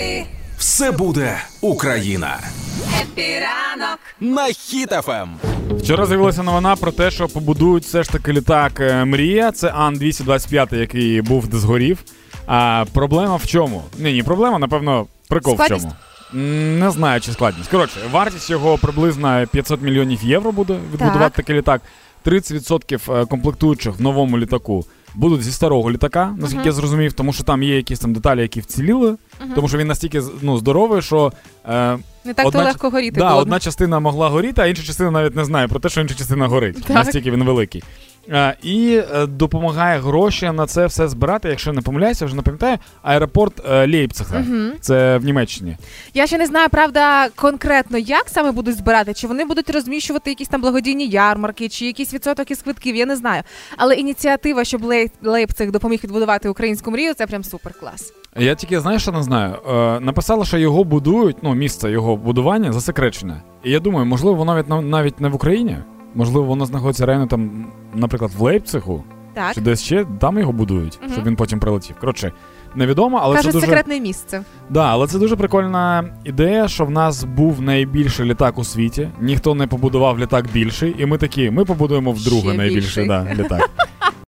Happy, Все буде Україна happy ранок. на Хіт-ФМ. Вчора з'явилася новина про те, що побудують все ж таки літак е, Мрія. Це Ан-225, який був де згорів. А проблема в чому? Ні, ні, проблема, напевно, прикол Складність? в чому. Не знаю, чи складність. Коротше, вартість його приблизно 500 мільйонів євро буде відбудувати Так. такий літак. 30% е, комплектуючих в новому літаку будуть зі старого літака, наскільки я зрозумів, тому що там є якісь там деталі, які вціліли, тому що він настільки ну, здоровий, що. Е, Не так то легко горіти. Да, було. одна частина могла горіти, а інша частина навіть не знає про те, що інша частина горить. Так. Настільки він великий. А, і е, допомагає гроші на це все збирати, якщо не помиляюся, вже не пам'ятаю, аеропорт е, Лейпцига. Це в Німеччині. Я ще не знаю, правда, конкретно як саме будуть збирати, чи вони будуть розміщувати якісь там благодійні ярмарки, чи якийсь відсоток із квитків, я не знаю. Але ініціатива, щоб Лейпциг допоміг відбудувати українську мрію, це прям супер клас. Я тільки знаєш, що не знаю. Е, написали, що його будують, ну, місце його будування засекречене. І я думаю, можливо, воно навіть, навіть не в Україні. Можливо, воно знаходиться реально там, наприклад, в Лейпцигу, Так. чи десь ще там його будують, угу. щоб він потім прилетів. Коротше, невідомо, але Кажуть, це дуже. секретне місце. Да, але це дуже прикольна ідея, що в нас був найбільший літак у світі. Ніхто не побудував літак більший, і ми такі, ми побудуємо вдруге Ще найбільший більший. да, літак.